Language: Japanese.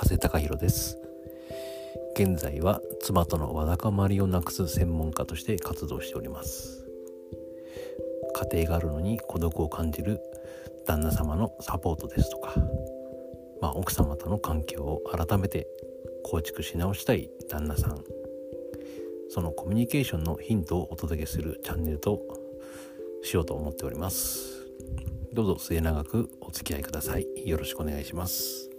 風高弘です。現在は妻とのわだかまりをなくす専門家として活動しております。家庭があるのに孤独を感じる旦那様のサポートですとか、まあ、奥様との関係を改めて構築し直したい旦那さん。そのコミュニケーションのヒントをお届けするチャンネルとしようと思っております。どうぞ末永くお付き合いください。よろしくお願いします。